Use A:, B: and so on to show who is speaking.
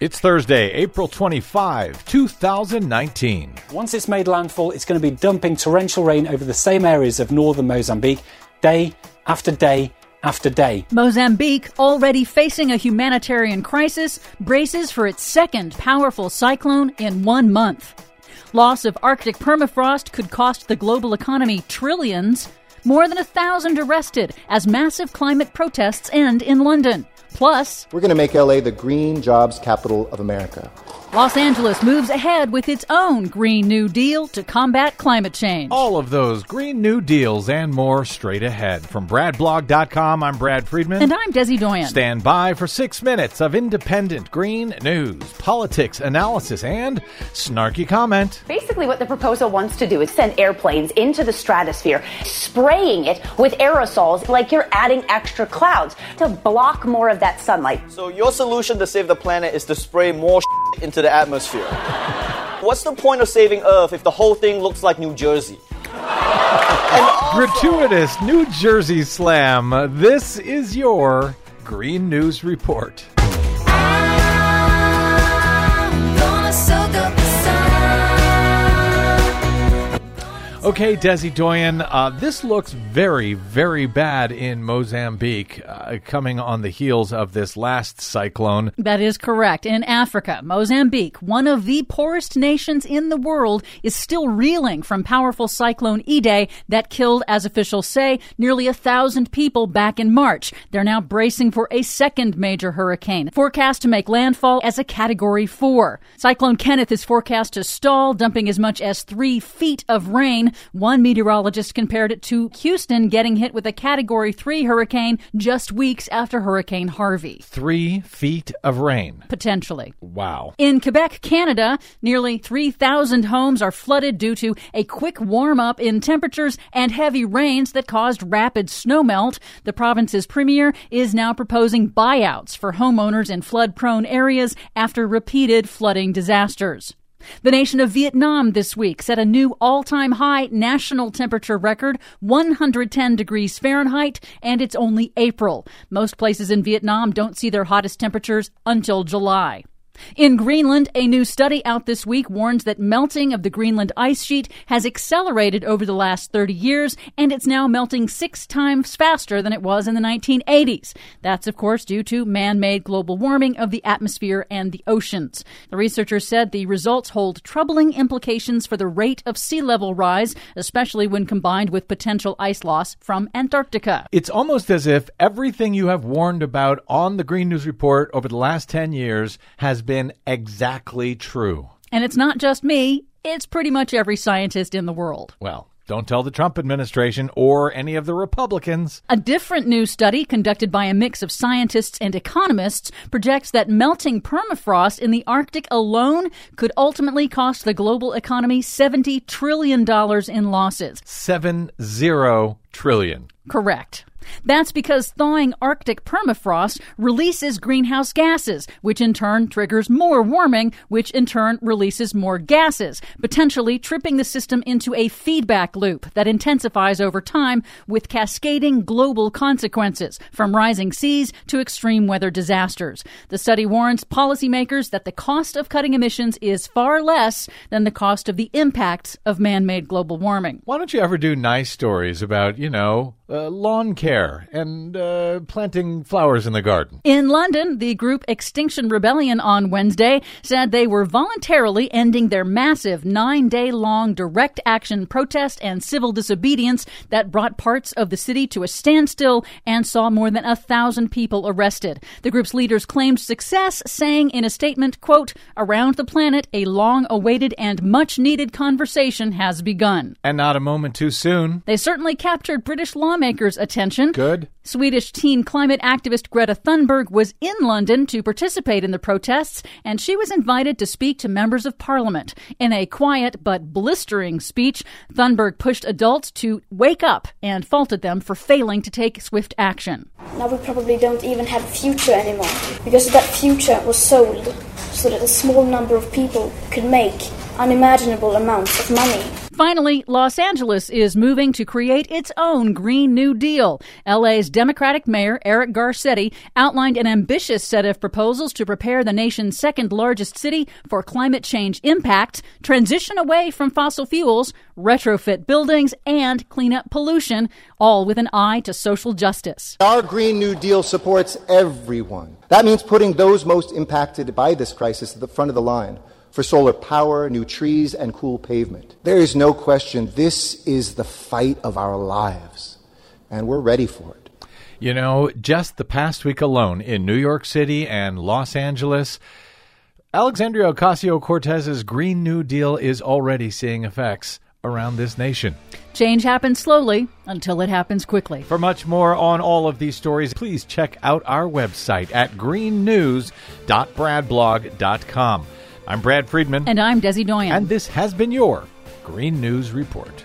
A: It's Thursday, April 25, 2019.
B: Once it's made landfall, it's going to be dumping torrential rain over the same areas of northern Mozambique day after day after day.
C: Mozambique, already facing a humanitarian crisis, braces for its second powerful cyclone in one month. Loss of Arctic permafrost could cost the global economy trillions. More than a thousand arrested as massive climate protests end in London. Plus,
D: we're going to make LA the green jobs capital of America.
C: Los Angeles moves ahead with its own Green New Deal to combat climate change.
A: All of those Green New Deals and more straight ahead. From BradBlog.com, I'm Brad Friedman.
C: And I'm Desi Doyen.
A: Stand by for six minutes of independent green news, politics, analysis, and snarky comment.
E: Basically, what the proposal wants to do is send airplanes into the stratosphere, spraying it with aerosols like you're adding extra clouds to block more of that sunlight.
F: So, your solution to save the planet is to spray more into the atmosphere. What's the point of saving Earth if the whole thing looks like New Jersey?
A: Gratuitous New Jersey slam. This is your Green News Report. Okay, Desi Doyen, uh, this looks very, very bad in Mozambique, uh, coming on the heels of this last cyclone.
C: That is correct. In Africa, Mozambique, one of the poorest nations in the world, is still reeling from powerful cyclone Idai that killed, as officials say, nearly a thousand people back in March. They're now bracing for a second major hurricane, forecast to make landfall as a Category 4. Cyclone Kenneth is forecast to stall, dumping as much as three feet of rain one meteorologist compared it to Houston getting hit with a Category 3 hurricane just weeks after Hurricane Harvey.
A: Three feet of rain.
C: Potentially.
A: Wow.
C: In Quebec, Canada, nearly 3,000 homes are flooded due to a quick warm up in temperatures and heavy rains that caused rapid snowmelt. The province's premier is now proposing buyouts for homeowners in flood prone areas after repeated flooding disasters. The nation of Vietnam this week set a new all time high national temperature record, 110 degrees Fahrenheit, and it's only April. Most places in Vietnam don't see their hottest temperatures until July. In Greenland, a new study out this week warns that melting of the Greenland ice sheet has accelerated over the last 30 years, and it's now melting six times faster than it was in the 1980s. That's, of course, due to man made global warming of the atmosphere and the oceans. The researchers said the results hold troubling implications for the rate of sea level rise, especially when combined with potential ice loss from Antarctica.
A: It's almost as if everything you have warned about on the Green News Report over the last 10 years has been exactly true.
C: And it's not just me, it's pretty much every scientist in the world.
A: Well, don't tell the Trump administration or any of the Republicans.
C: A different new study conducted by a mix of scientists and economists projects that melting permafrost in the Arctic alone could ultimately cost the global economy $70 trillion in losses.
A: Seven zero trillion.
C: Correct. That's because thawing Arctic permafrost releases greenhouse gases, which in turn triggers more warming, which in turn releases more gases, potentially tripping the system into a feedback loop that intensifies over time with cascading global consequences, from rising seas to extreme weather disasters. The study warns policymakers that the cost of cutting emissions is far less than the cost of the impacts of man made global warming.
A: Why don't you ever do nice stories about, you know, uh, lawn care and uh, planting flowers in the garden.
C: In London, the group Extinction Rebellion on Wednesday said they were voluntarily ending their massive nine day long direct action protest and civil disobedience that brought parts of the city to a standstill and saw more than a thousand people arrested. The group's leaders claimed success, saying in a statement, quote, around the planet, a long awaited and much needed conversation has begun.
A: And not a moment too soon.
C: They certainly captured British lawmakers' attention.
A: Good.
C: Swedish teen climate activist Greta Thunberg was in London to participate in the protests, and she was invited to speak to members of parliament. In a quiet but blistering speech, Thunberg pushed adults to wake up and faulted them for failing to take swift action.
G: Now we probably don't even have a future anymore because that future was sold so that a small number of people could make unimaginable amounts of money.
C: Finally, Los Angeles is moving to create its own Green New Deal. LA's Democratic Mayor Eric Garcetti outlined an ambitious set of proposals to prepare the nation's second largest city for climate change impact, transition away from fossil fuels, retrofit buildings, and clean up pollution, all with an eye to social justice.
D: Our Green New Deal supports everyone. That means putting those most impacted by this crisis at the front of the line for solar power, new trees, and cool pavement. There is no question this is the fight of our lives, and we're ready for it.
A: You know, just the past week alone in New York City and Los Angeles, Alexandria Ocasio Cortez's Green New Deal is already seeing effects around this nation.
C: Change happens slowly until it happens quickly.
A: For much more on all of these stories, please check out our website at greennews.bradblog.com. I'm Brad Friedman.
C: And I'm Desi Doyen.
A: And this has been your Green News Report.